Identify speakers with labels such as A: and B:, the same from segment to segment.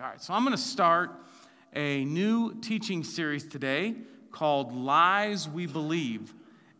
A: All right, so I'm going to start a new teaching series today called Lies We Believe.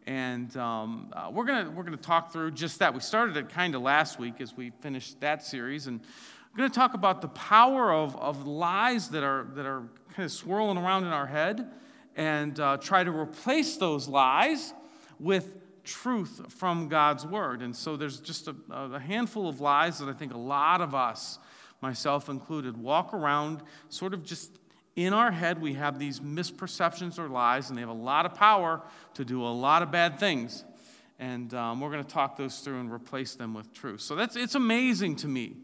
A: And um, uh, we're going we're gonna talk through just that. We started it kind of last week as we finished that series. And I'm going to talk about the power of, of lies that are, that are kind of swirling around in our head and uh, try to replace those lies with truth from God's word. And so there's just a, a handful of lies that I think a lot of us myself included, walk around sort of just in our head. We have these misperceptions or lies, and they have a lot of power to do a lot of bad things. And um, we're going to talk those through and replace them with truth. So that's, it's amazing to me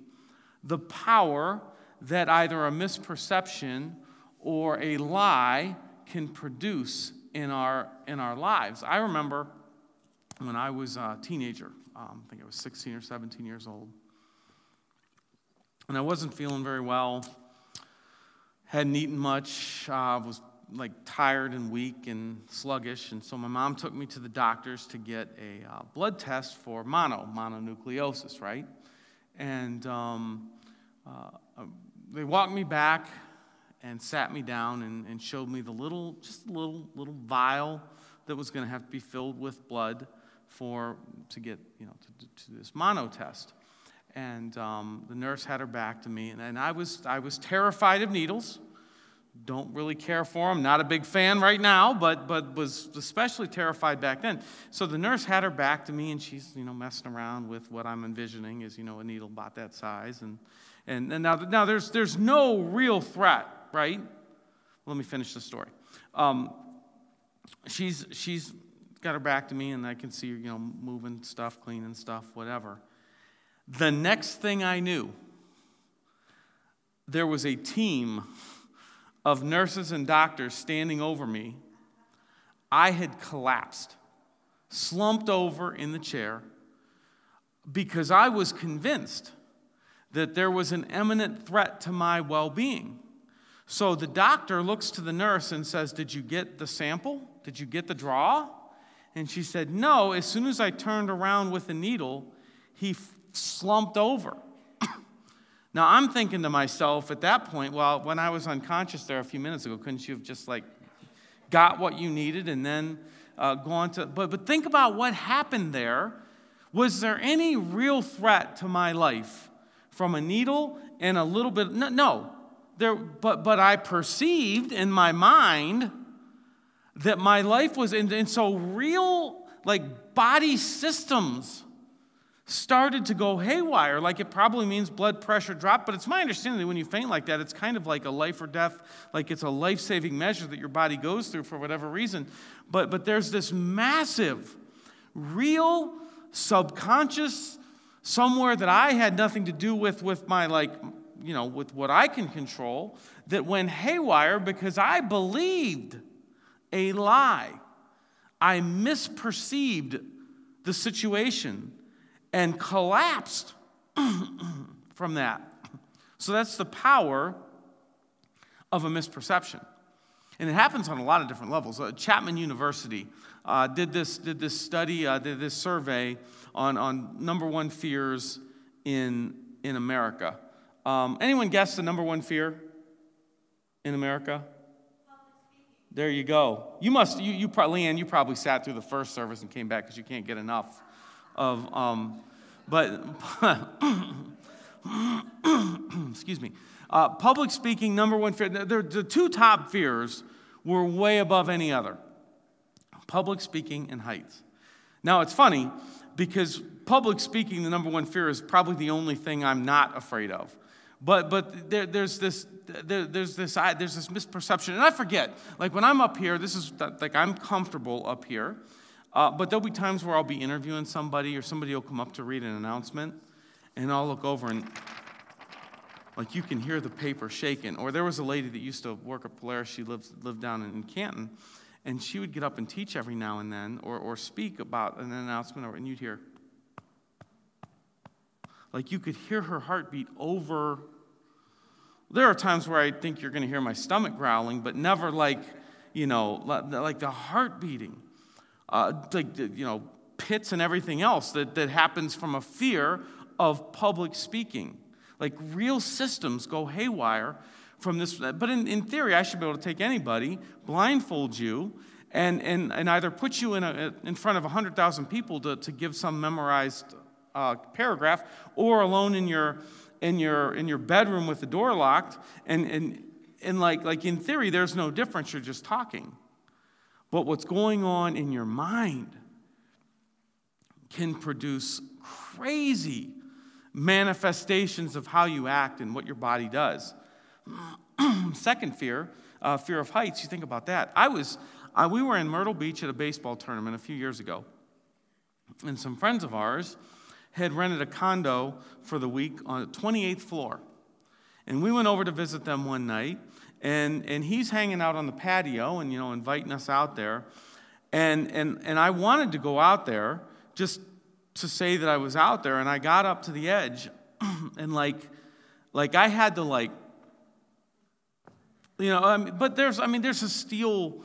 A: the power that either a misperception or a lie can produce in our, in our lives. I remember when I was a teenager, um, I think I was 16 or 17 years old. And I wasn't feeling very well. Hadn't eaten much. Uh, was like tired and weak and sluggish. And so my mom took me to the doctors to get a uh, blood test for mono, mononucleosis, right? And um, uh, um, they walked me back and sat me down and, and showed me the little, just a little, little vial that was going to have to be filled with blood for to get, you know, to, to this mono test and um, the nurse had her back to me, and, and I, was, I was terrified of needles. Don't really care for them. Not a big fan right now, but, but was especially terrified back then. So the nurse had her back to me, and she's you know messing around with what I'm envisioning is you know a needle about that size, and and, and now now there's there's no real threat, right? Let me finish the story. Um, she's she's got her back to me, and I can see her you know moving stuff, cleaning stuff, whatever. The next thing I knew, there was a team of nurses and doctors standing over me. I had collapsed, slumped over in the chair, because I was convinced that there was an imminent threat to my well being. So the doctor looks to the nurse and says, Did you get the sample? Did you get the draw? And she said, No. As soon as I turned around with the needle, he slumped over. now I'm thinking to myself at that point, well, when I was unconscious there a few minutes ago, couldn't you have just like got what you needed and then uh, gone to. But, but think about what happened there. Was there any real threat to my life from a needle and a little bit? No, no. There, but, but I perceived in my mind that my life was, and, and so real like body systems started to go haywire. Like it probably means blood pressure dropped, but it's my understanding that when you faint like that, it's kind of like a life or death, like it's a life saving measure that your body goes through for whatever reason. But, but there's this massive, real, subconscious, somewhere that I had nothing to do with, with my, like, you know, with what I can control, that went haywire because I believed a lie. I misperceived the situation and collapsed from that. So that's the power of a misperception. And it happens on a lot of different levels. Uh, Chapman University uh, did, this, did this study, uh, did this survey on, on number one fears in, in America. Um, anyone guess the number one fear in America? There you go. You must, you, you probably, Leanne, you probably sat through the first service and came back because you can't get enough of, um, but, excuse me, uh, public speaking, number one fear, the, the two top fears were way above any other public speaking and heights. Now, it's funny because public speaking, the number one fear, is probably the only thing I'm not afraid of. But, but there, there's, this, there, there's, this, there's this misperception. And I forget, like when I'm up here, this is like I'm comfortable up here. Uh, but there'll be times where I'll be interviewing somebody or somebody will come up to read an announcement and I'll look over and like you can hear the paper shaking. Or there was a lady that used to work at Polaris, she lived, lived down in Canton, and she would get up and teach every now and then or, or speak about an announcement, and you'd hear, like you could hear her heartbeat over. There are times where I think you're going to hear my stomach growling, but never like, you know, like the heart beating uh, like, you know, pits and everything else that, that happens from a fear of public speaking. Like real systems go haywire from this. But in, in theory, I should be able to take anybody, blindfold you, and, and, and either put you in, a, in front of 100,000 people to, to give some memorized uh, paragraph, or alone in your, in, your, in your bedroom with the door locked. And, and, and like, like in theory, there's no difference. You're just talking. But what's going on in your mind can produce crazy manifestations of how you act and what your body does. Second fear, uh, fear of heights. You think about that. I was, we were in Myrtle Beach at a baseball tournament a few years ago, and some friends of ours had rented a condo for the week on the 28th floor. And we went over to visit them one night, and, and he's hanging out on the patio and, you know, inviting us out there. And, and, and I wanted to go out there just to say that I was out there, and I got up to the edge, and like, like I had to like, you know, I mean, but there's, I mean, there's a steel.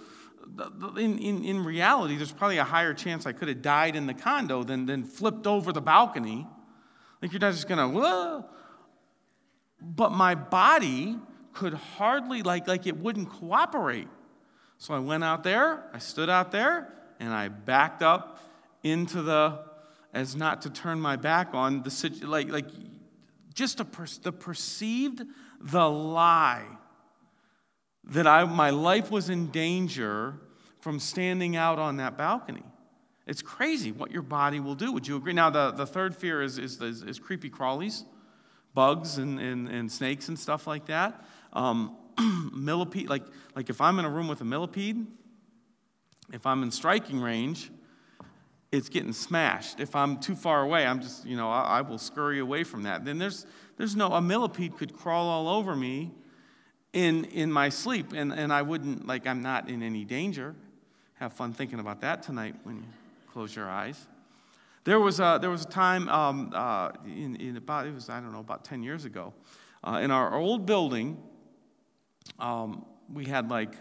A: In, in, in reality, there's probably a higher chance I could have died in the condo than, than flipped over the balcony. Like you're not just gonna, whoa. But my body could hardly, like, like it wouldn't cooperate. So I went out there, I stood out there, and I backed up into the as not to turn my back on the like like just a per, the perceived the lie that I my life was in danger from standing out on that balcony. It's crazy what your body will do. Would you agree? Now, the, the third fear is, is, is, is creepy crawlies, bugs and, and, and snakes and stuff like that. Um, millipede, like, like if I'm in a room with a millipede, if I'm in striking range, it's getting smashed. If I'm too far away, I'm just, you know, I, I, will scurry away from that. Then there's, there's no, a millipede could crawl all over me in, in my sleep, and, and I wouldn't, like, I'm not in any danger. Have fun thinking about that tonight when you close your eyes. There was a, there was a time um, uh, in, in about, it was, I don't know, about 10 years ago. Uh, in our old building, um, we had like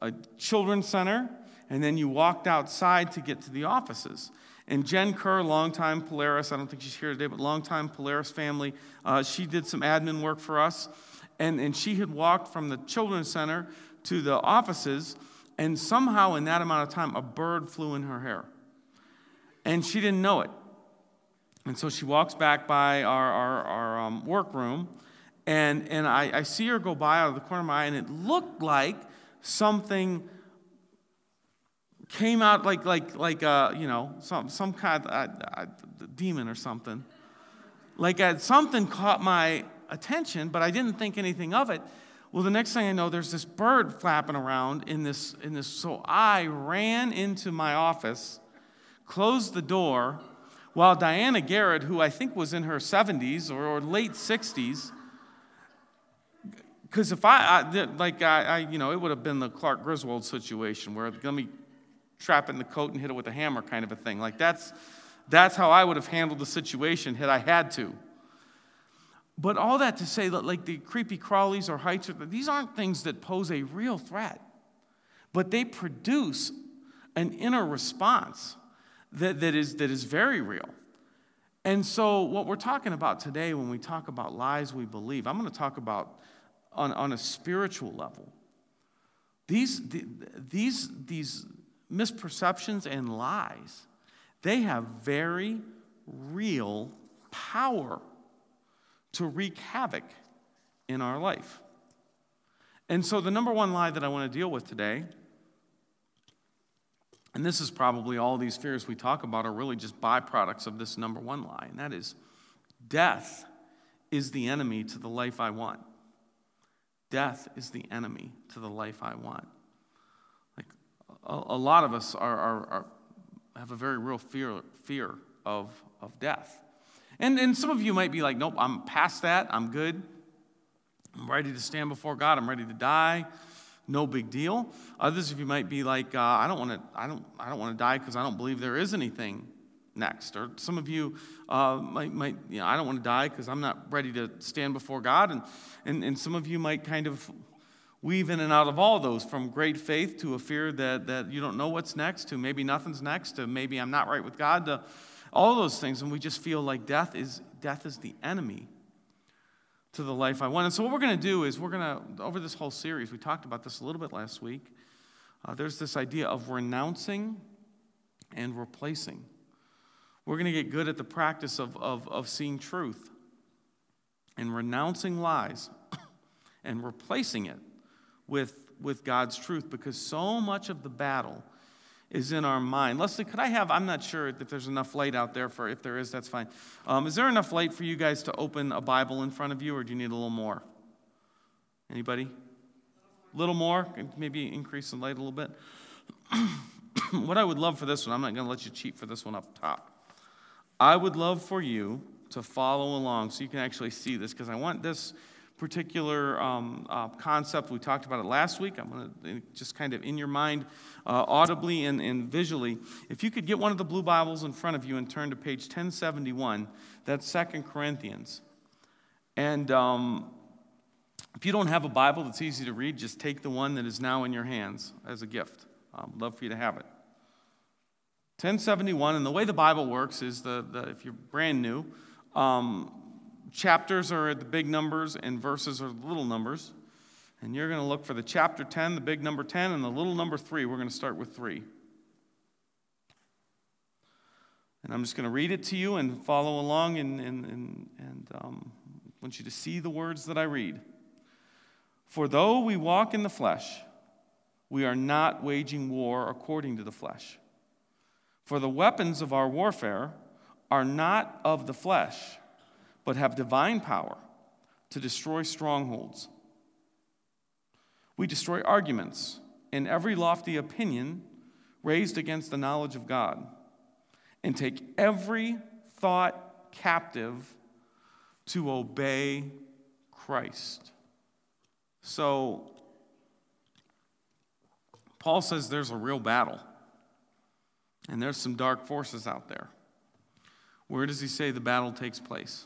A: a children's center and then you walked outside to get to the offices. And Jen Kerr, longtime Polaris, I don't think she's here today, but longtime Polaris family, uh, she did some admin work for us. And, and she had walked from the children's center to the offices, and somehow in that amount of time, a bird flew in her hair. And she didn't know it. And so she walks back by our, our, our um, workroom, and, and I, I see her go by out of the corner of my eye, and it looked like something came out like like like uh, you know some some kind of uh, uh, demon or something. Like uh, something caught my attention, but I didn't think anything of it. Well, the next thing I know, there's this bird flapping around in this in this. So I ran into my office, closed the door, while Diana Garrett, who I think was in her 70s or, or late 60s, because if I, I like I, I, you know, it would have been the Clark Griswold situation where let me trap it in the coat and hit it with a hammer kind of a thing. Like that's, that's how I would have handled the situation had I had to. But all that to say that, like the creepy crawlies or heights, these aren't things that pose a real threat, but they produce an inner response that, that, is, that is very real. And so, what we're talking about today when we talk about lies we believe, I'm going to talk about on, on a spiritual level. These, these, these misperceptions and lies, they have very real power to wreak havoc in our life. And so, the number one lie that I want to deal with today, and this is probably all these fears we talk about are really just byproducts of this number one lie, and that is death is the enemy to the life I want. Death is the enemy to the life I want a, a lot of us are, are, are, have a very real fear, fear of, of death. And, and some of you might be like, nope, I'm past that. I'm good. I'm ready to stand before God. I'm ready to die. No big deal. Others of you might be like, uh, I don't want to. I don't. I don't want to die because I don't believe there is anything next. Or some of you uh, might, might, you know, I don't want to die because I'm not ready to stand before God. And, and, and some of you might kind of weave in and out of all those from great faith to a fear that, that you don't know what's next to maybe nothing's next to maybe i'm not right with god to all those things and we just feel like death is death is the enemy to the life I want. And so, what we're going to do is, we're going to, over this whole series, we talked about this a little bit last week. Uh, there's this idea of renouncing and replacing. We're going to get good at the practice of, of, of seeing truth and renouncing lies and replacing it with, with God's truth because so much of the battle is in our mind. Leslie, could I have, I'm not sure if there's enough light out there for, if there is, that's fine. Um, is there enough light for you guys to open a Bible in front of you or do you need a little more? Anybody? A little more? Maybe increase the light a little bit? what I would love for this one, I'm not going to let you cheat for this one up top. I would love for you to follow along so you can actually see this because I want this particular um, uh, concept. We talked about it last week. I'm going to just kind of in your mind, uh, audibly and, and visually. If you could get one of the blue Bibles in front of you and turn to page 1071, that's Second Corinthians. And um, if you don't have a Bible that's easy to read, just take the one that is now in your hands as a gift. I'd um, love for you to have it. 1071, and the way the Bible works is the, the if you're brand new, um, chapters are the big numbers and verses are the little numbers. And you're going to look for the chapter 10, the big number 10, and the little number 3. We're going to start with 3. And I'm just going to read it to you and follow along, and, and, and, and um, I want you to see the words that I read. For though we walk in the flesh, we are not waging war according to the flesh. For the weapons of our warfare are not of the flesh, but have divine power to destroy strongholds. We destroy arguments and every lofty opinion raised against the knowledge of God, and take every thought captive to obey Christ. So, Paul says there's a real battle, and there's some dark forces out there. Where does he say the battle takes place?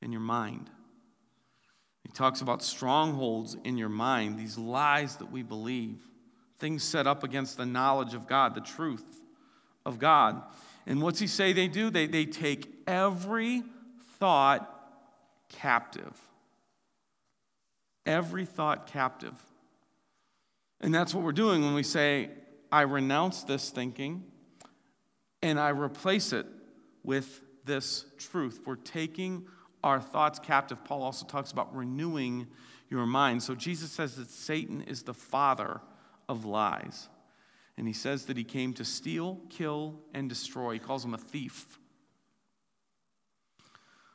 A: In your mind. He talks about strongholds in your mind, these lies that we believe, things set up against the knowledge of God, the truth of God. And what's he say they do? They, they take every thought captive. Every thought captive. And that's what we're doing when we say, I renounce this thinking and I replace it with this truth. We're taking our thoughts captive. Paul also talks about renewing your mind. So Jesus says that Satan is the father of lies. And he says that he came to steal, kill, and destroy. He calls him a thief.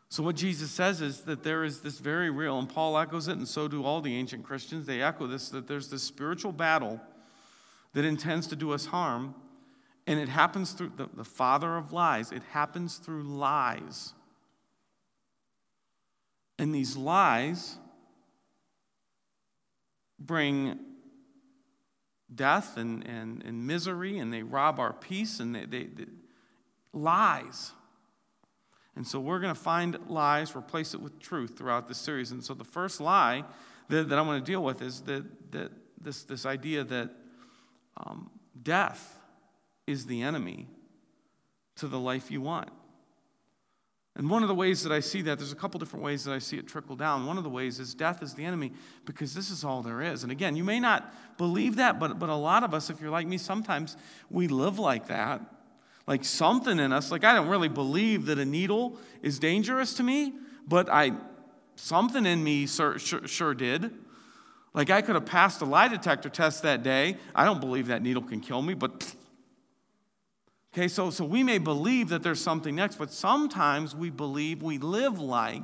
A: So, what Jesus says is that there is this very real, and Paul echoes it, and so do all the ancient Christians. They echo this that there's this spiritual battle that intends to do us harm, and it happens through the, the father of lies. It happens through lies. And these lies bring death and, and, and misery, and they rob our peace, and they, they, they lies. And so we're going to find lies, replace it with truth throughout this series. And so the first lie that, that I want to deal with is that, that this, this idea that um, death is the enemy to the life you want. And one of the ways that I see that, there's a couple different ways that I see it trickle down. One of the ways is death is the enemy because this is all there is. And again, you may not believe that, but, but a lot of us, if you're like me, sometimes we live like that. Like something in us, like I don't really believe that a needle is dangerous to me, but I, something in me sure, sure, sure did. Like I could have passed a lie detector test that day. I don't believe that needle can kill me, but Okay, so, so we may believe that there's something next, but sometimes we believe, we live like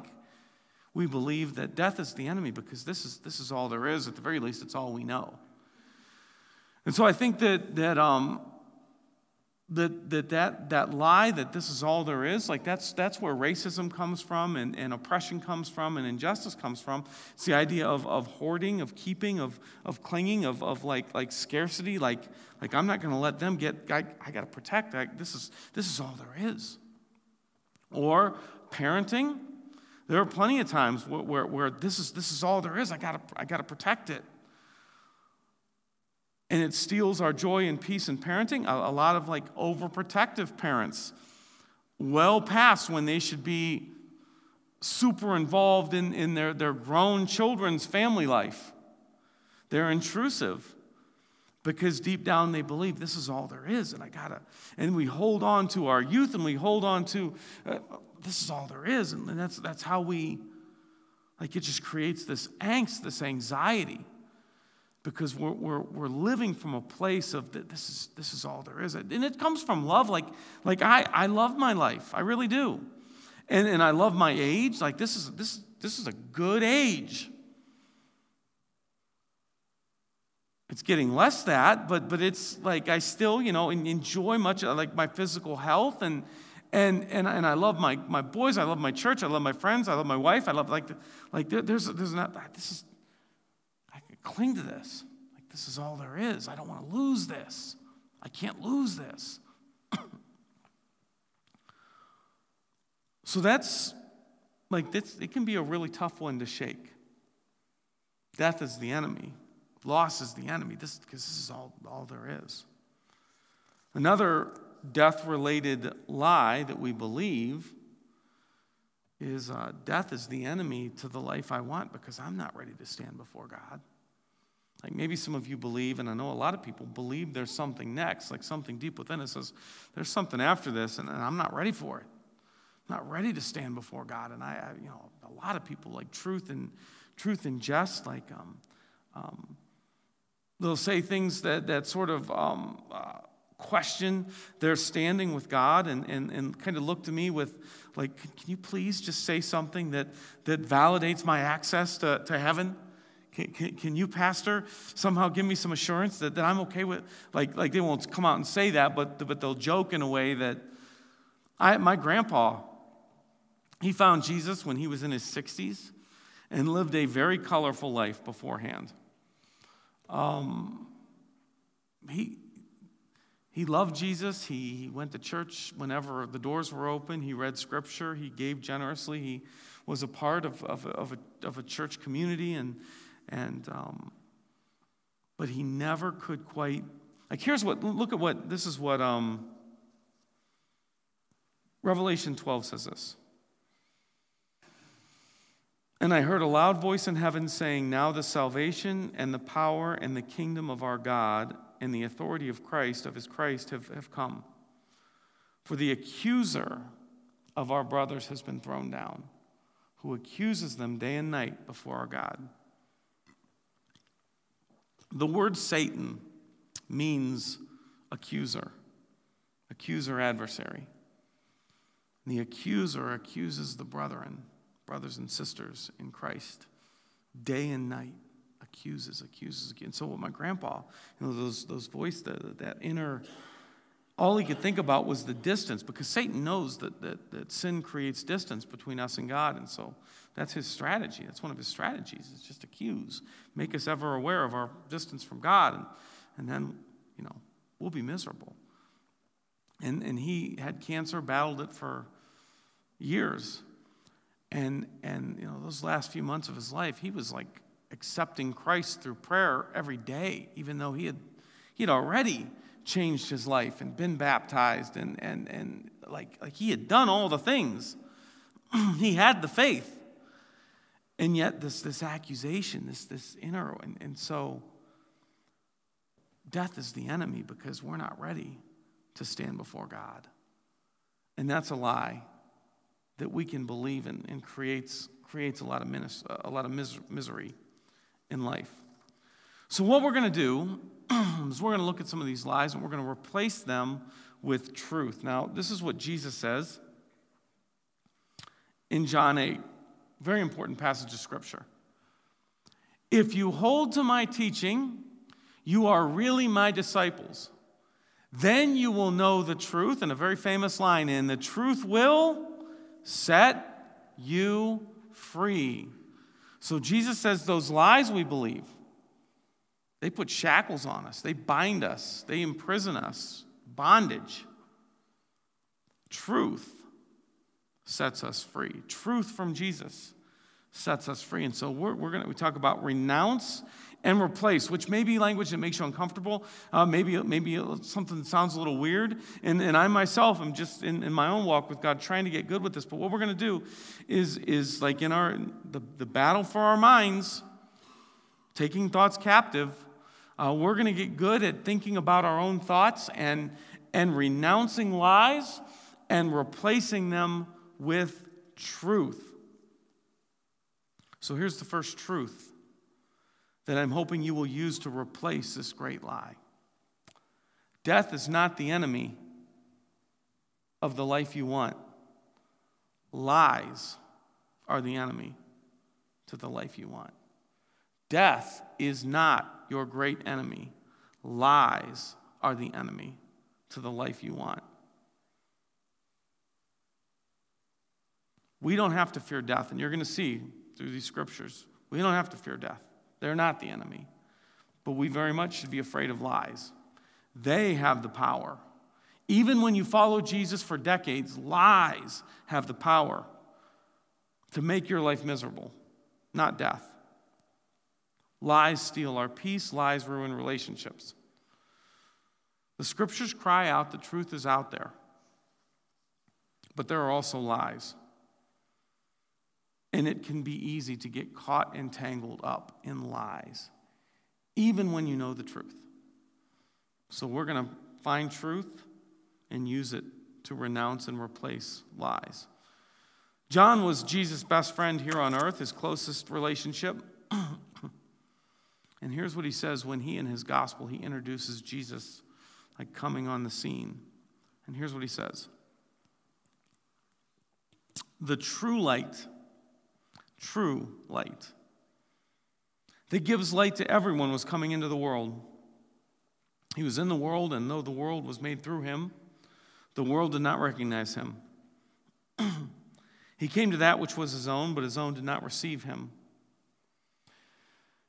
A: we believe that death is the enemy because this is, this is all there is. At the very least, it's all we know. And so I think that, that um, that, that, that, that lie that this is all there is, like that's, that's where racism comes from and, and oppression comes from and injustice comes from. It's the idea of, of hoarding, of keeping, of, of clinging, of, of like, like scarcity, like, like I'm not going to let them get, I, I got to protect, I, this, is, this is all there is. Or parenting, there are plenty of times where, where, where this, is, this is all there is, I got to I got to protect it and it steals our joy and peace in parenting. A, a lot of like overprotective parents, well past when they should be super involved in, in their, their grown children's family life. They're intrusive because deep down they believe this is all there is and i gotta and we hold on to our youth and we hold on to uh, this is all there is and that's that's how we like it just creates this angst this anxiety because we're, we're, we're living from a place of this is this is all there is. And it comes from love like like i i love my life. I really do. And and i love my age. Like this is this this is a good age. It's getting less that, but but it's like I still, you know, enjoy much of like my physical health and and and, and I love my, my boys, I love my church, I love my friends, I love my wife, I love like like there, there's there's not this is cling to this. Like this is all there is. I don't want to lose this. I can't lose this. so that's like this, it can be a really tough one to shake. Death is the enemy. Loss is the enemy, this, because this is all, all there is. Another death related lie that we believe is uh, death is the enemy to the life I want because I'm not ready to stand before God. Like maybe some of you believe, and I know a lot of people believe there's something next, like something deep within us says, there's something after this, and, I'm not ready for it. I'm not ready to stand before God. And I, I, you know, a lot of people like truth and truth and jest, like um, um, They'll say things that, that sort of um, uh, question their standing with God and, and, and kind of look to me with, like, can you please just say something that, that validates my access to, to heaven? Can, can, can, you, Pastor, somehow give me some assurance that, that I'm okay with? Like, like they won't come out and say that, but, but they'll joke in a way that I, my grandpa, he found Jesus when he was in his 60s and lived a very colorful life beforehand. Um, he, he loved Jesus. He, he went to church whenever the doors were open. He read scripture. He gave generously. He was a part of, of, of, a, of a church community. And, and, um, but he never could quite. Like, here's what, look at what, this is what um, Revelation 12 says this. And I heard a loud voice in heaven saying, Now the salvation and the power and the kingdom of our God and the authority of Christ, of his Christ, have, have come. For the accuser of our brothers has been thrown down, who accuses them day and night before our God. The word Satan means accuser, accuser, adversary. The accuser accuses the brethren brothers and sisters in Christ, day and night, accuses, accuses. And so, what my grandpa, you know, those, those voice, that, that inner, all he could think about was the distance because Satan knows that, that, that sin creates distance between us and God. And so, that's his strategy. That's one of his strategies. It's just accuse, make us ever aware of our distance from God. And, and then, you know, we'll be miserable. And, and he had cancer, battled it for years. And, and you know, those last few months of his life, he was like accepting Christ through prayer every day, even though he had, he had already changed his life and been baptized and, and, and like, like he had done all the things. he had the faith. And yet this, this accusation, this, this inner, and, and so death is the enemy because we're not ready to stand before God. And that's a lie that we can believe in and creates, creates a lot of, minis- a lot of mis- misery in life. So, what we're going to do is we're going to look at some of these lies and we're going to replace them with truth. Now, this is what Jesus says in John 8. Very important passage of scripture. If you hold to my teaching, you are really my disciples. Then you will know the truth, and a very famous line in the truth will set you free. So Jesus says those lies we believe, they put shackles on us, they bind us, they imprison us, bondage. Truth sets us free. Truth from Jesus sets us free. And so we're, we're going to we talk about renounce and replace, which may be language that makes you uncomfortable. Uh, maybe, maybe something that sounds a little weird. And, and I myself am just in, in my own walk with God trying to get good with this. But what we're going to do is, is like in our the, the battle for our minds, taking thoughts captive, uh, we're going to get good at thinking about our own thoughts and, and renouncing lies and replacing them with truth. So here's the first truth that I'm hoping you will use to replace this great lie death is not the enemy of the life you want, lies are the enemy to the life you want. Death is not your great enemy, lies are the enemy to the life you want. We don't have to fear death, and you're going to see through these scriptures, we don't have to fear death. They're not the enemy. But we very much should be afraid of lies. They have the power. Even when you follow Jesus for decades, lies have the power to make your life miserable, not death. Lies steal our peace, lies ruin relationships. The scriptures cry out the truth is out there, but there are also lies. And it can be easy to get caught and tangled up in lies, even when you know the truth. So we're going to find truth and use it to renounce and replace lies. John was Jesus' best friend here on earth, his closest relationship. and here's what he says when he, in his gospel, he introduces Jesus like coming on the scene. And here's what he says The true light true light that gives light to everyone was coming into the world. He was in the world, and though the world was made through him, the world did not recognize him. he came to that which was his own, but his own did not receive him.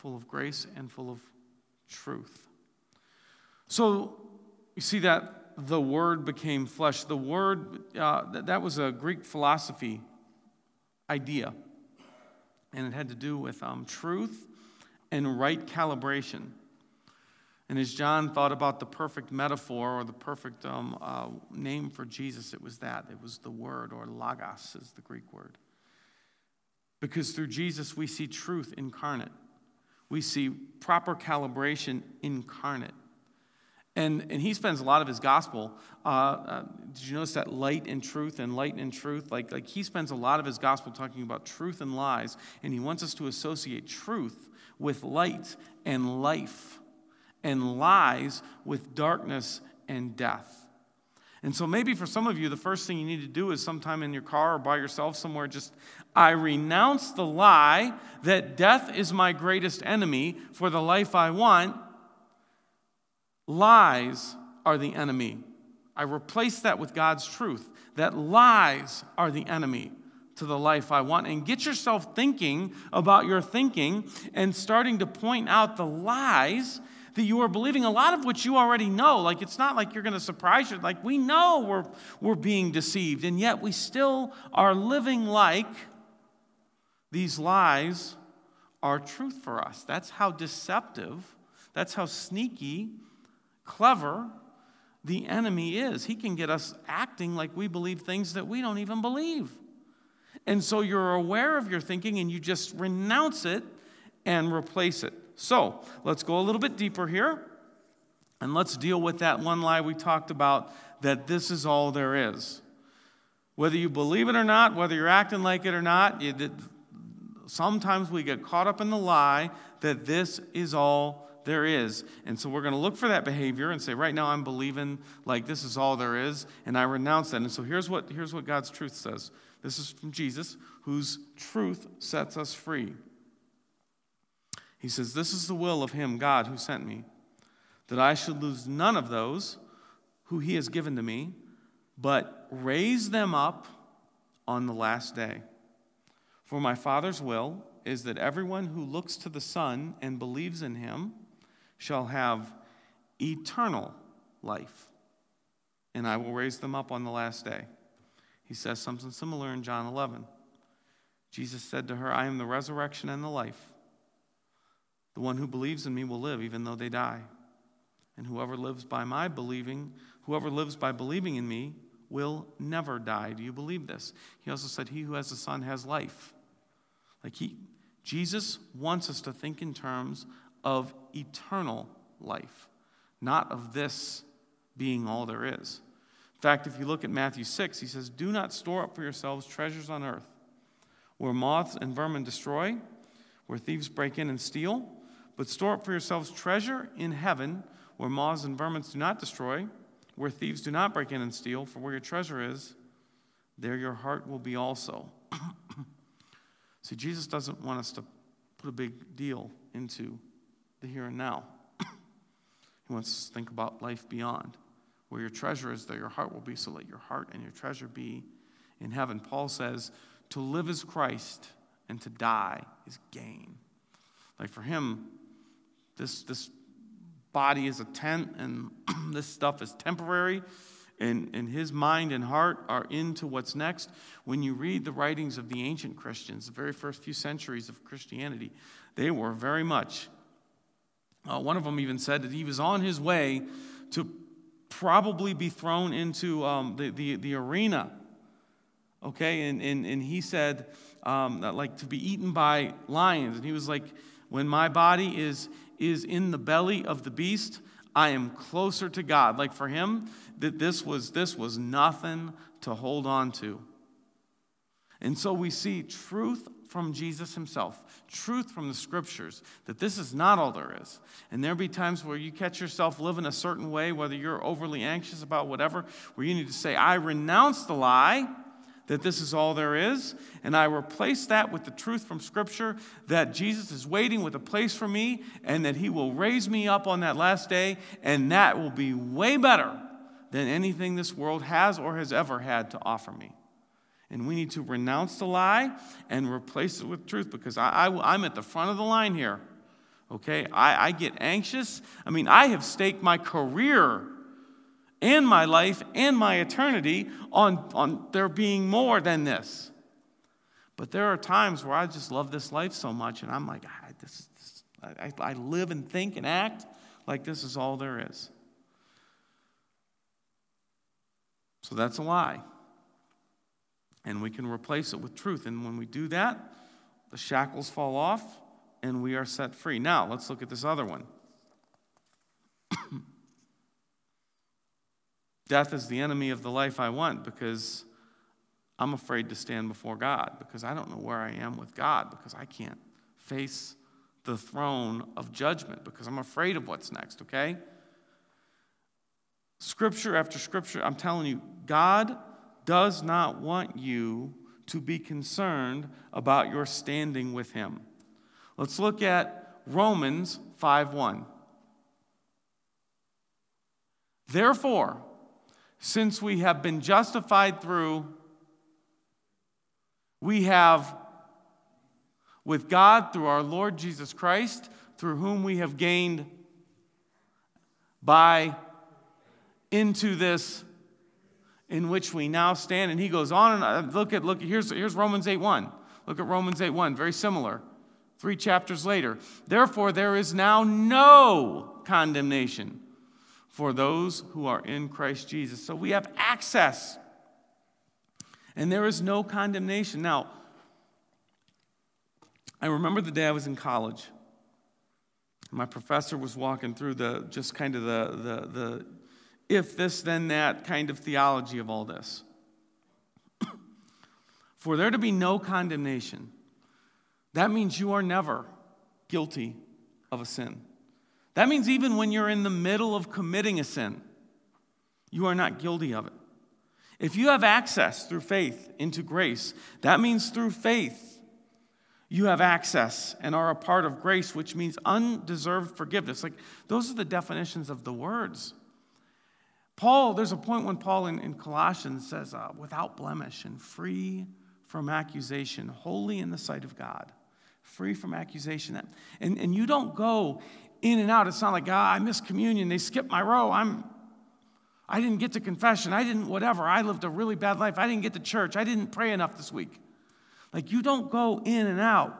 A: Full of grace and full of truth. So you see that the Word became flesh. The Word, uh, that was a Greek philosophy idea and it had to do with um, truth and right calibration. And as John thought about the perfect metaphor or the perfect um, uh, name for Jesus, it was that. It was the word, or logos is the Greek word. Because through Jesus, we see truth incarnate, we see proper calibration incarnate. And, and he spends a lot of his gospel. Uh, uh, did you notice that light and truth and light and truth? Like, like he spends a lot of his gospel talking about truth and lies, and he wants us to associate truth with light and life, and lies with darkness and death. And so, maybe for some of you, the first thing you need to do is sometime in your car or by yourself somewhere, just I renounce the lie that death is my greatest enemy for the life I want Lies are the enemy. I replace that with God's truth that lies are the enemy to the life I want. And get yourself thinking about your thinking and starting to point out the lies that you are believing, a lot of which you already know. Like, it's not like you're going to surprise you. Like, we know we're, we're being deceived, and yet we still are living like these lies are truth for us. That's how deceptive, that's how sneaky clever the enemy is. He can get us acting like we believe things that we don't even believe. And so you're aware of your thinking and you just renounce it and replace it. So let's go a little bit deeper here and let's deal with that one lie we talked about that this is all there is. Whether you believe it or not, whether you're acting like it or not, sometimes we get caught up in the lie that this is all there is. And so we're going to look for that behavior and say, right now I'm believing like this is all there is, and I renounce that. And so here's what, here's what God's truth says this is from Jesus, whose truth sets us free. He says, This is the will of him, God, who sent me, that I should lose none of those who he has given to me, but raise them up on the last day. For my Father's will is that everyone who looks to the Son and believes in him shall have eternal life, and I will raise them up on the last day. He says something similar in John 11. Jesus said to her, I am the resurrection and the life. The one who believes in me will live even though they die. And whoever lives by my believing, whoever lives by believing in me will never die. Do you believe this? He also said, He who has the Son has life. Like he, Jesus wants us to think in terms of eternal life, not of this being all there is. In fact, if you look at Matthew 6, he says, Do not store up for yourselves treasures on earth, where moths and vermin destroy, where thieves break in and steal, but store up for yourselves treasure in heaven, where moths and vermin do not destroy, where thieves do not break in and steal, for where your treasure is, there your heart will be also. See, Jesus doesn't want us to put a big deal into the here and now. he wants us to think about life beyond. Where your treasure is, there your heart will be, so let your heart and your treasure be in heaven. Paul says, to live is Christ, and to die is gain. Like for him, this, this body is a tent, and this stuff is temporary and, and his mind and heart are into what's next. When you read the writings of the ancient Christians, the very first few centuries of Christianity, they were very much. Uh, one of them even said that he was on his way to probably be thrown into um, the, the, the arena. Okay, and, and, and he said, um, like, to be eaten by lions. And he was like, when my body is, is in the belly of the beast, I am closer to God. Like for him, that this was this was nothing to hold on to. And so we see truth from Jesus himself, truth from the scriptures, that this is not all there is. And there'll be times where you catch yourself living a certain way, whether you're overly anxious about whatever, where you need to say, I renounce the lie that this is all there is, and I replace that with the truth from Scripture that Jesus is waiting with a place for me and that He will raise me up on that last day, and that will be way better than anything this world has or has ever had to offer me. And we need to renounce the lie and replace it with truth because I, am at the front of the line here. Okay? I, I get anxious. I mean, I have staked my career and my life and my eternity on, on there being more than this. But there are times where I just love this life so much, and I'm like, ah, this, this, I, I live and think and act like this is all there is. So that's a lie. And we can replace it with truth. And when we do that, the shackles fall off and we are set free. Now, let's look at this other one. Death is the enemy of the life I want because I'm afraid to stand before God because I don't know where I am with God because I can't face the throne of judgment because I'm afraid of what's next, okay? Scripture after scripture, I'm telling you, God does not want you to be concerned about your standing with Him. Let's look at Romans 5 1. Therefore, since we have been justified through, we have with God through our Lord Jesus Christ, through whom we have gained by into this in which we now stand. And he goes on and uh, look at look here's here's Romans 8 1. Look at Romans 8 1, very similar. Three chapters later. Therefore, there is now no condemnation for those who are in Christ Jesus. So we have access. And there is no condemnation. Now, I remember the day I was in college. My professor was walking through the just kind of the, the, the if this, then that kind of theology of all this. For there to be no condemnation, that means you are never guilty of a sin. That means even when you're in the middle of committing a sin, you are not guilty of it. If you have access through faith into grace, that means through faith, You have access and are a part of grace, which means undeserved forgiveness. Like, those are the definitions of the words. Paul, there's a point when Paul in, in Colossians says, uh, without blemish and free from accusation, holy in the sight of God, free from accusation. And, and you don't go in and out. It's not like, ah, I missed communion. They skipped my row. I'm, I didn't get to confession. I didn't whatever. I lived a really bad life. I didn't get to church. I didn't pray enough this week. Like you don't go in and out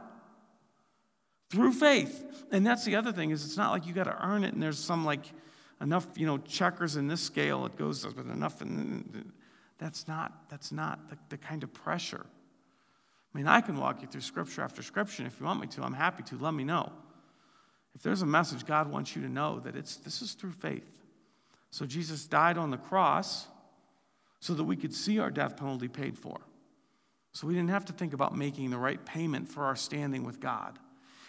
A: through faith. And that's the other thing is it's not like you got to earn it and there's some like enough, you know, checkers in this scale. It goes with enough. And that's not, that's not the, the kind of pressure. I mean, I can walk you through scripture after scripture. If you want me to, I'm happy to. Let me know. If there's a message God wants you to know that it's this is through faith. So Jesus died on the cross so that we could see our death penalty paid for. So we didn't have to think about making the right payment for our standing with God.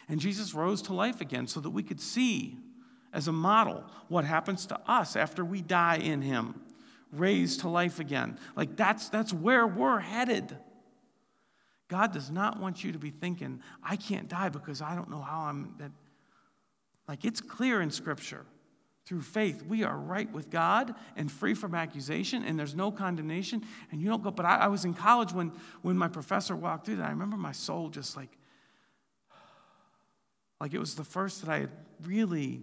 A: And Jesus rose to life again so that we could see as a model what happens to us after we die in him, raised to life again. Like that's that's where we're headed. God does not want you to be thinking, I can't die because I don't know how I'm that like it's clear in Scripture. Through faith, we are right with God and free from accusation, and there's no condemnation. And you don't go, but I, I was in college when, when my professor walked through that. I remember my soul just like, like it was the first that I had really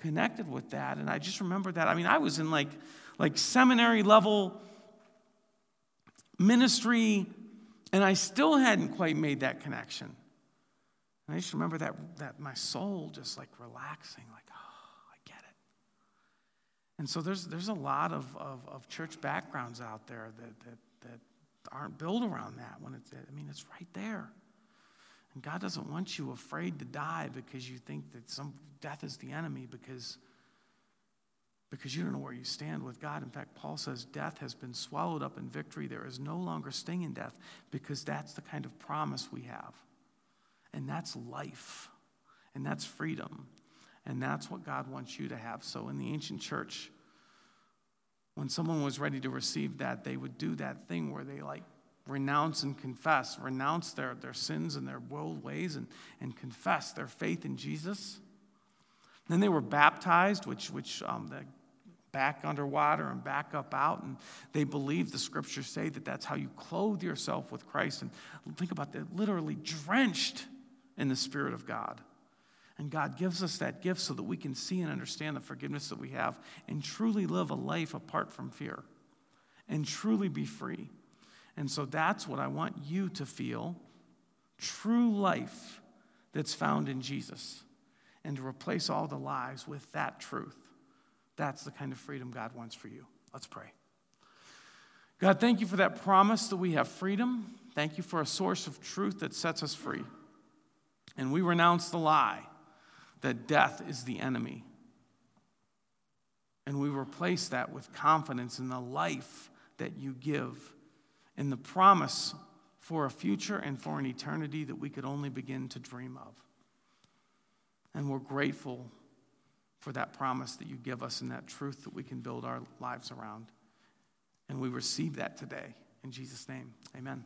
A: connected with that. And I just remember that. I mean, I was in like, like seminary level ministry, and I still hadn't quite made that connection. And I just remember that, that my soul just like relaxing, like, oh, I get it. And so there's, there's a lot of, of, of church backgrounds out there that, that, that aren't built around that. When it's, I mean, it's right there. And God doesn't want you afraid to die because you think that some death is the enemy because, because you don't know where you stand with God. In fact, Paul says death has been swallowed up in victory. There is no longer sting in death because that's the kind of promise we have. And that's life. And that's freedom. And that's what God wants you to have. So in the ancient church, when someone was ready to receive that, they would do that thing where they like renounce and confess, renounce their, their sins and their world ways and, and confess their faith in Jesus. Then they were baptized, which, which um, the back underwater and back up out. And they believe the scriptures say that that's how you clothe yourself with Christ. And think about that, literally drenched in the Spirit of God. And God gives us that gift so that we can see and understand the forgiveness that we have and truly live a life apart from fear and truly be free. And so that's what I want you to feel true life that's found in Jesus and to replace all the lies with that truth. That's the kind of freedom God wants for you. Let's pray. God, thank you for that promise that we have freedom. Thank you for a source of truth that sets us free. And we renounce the lie that death is the enemy. And we replace that with confidence in the life that you give, in the promise for a future and for an eternity that we could only begin to dream of. And we're grateful for that promise that you give us and that truth that we can build our lives around. And we receive that today. In Jesus' name, amen.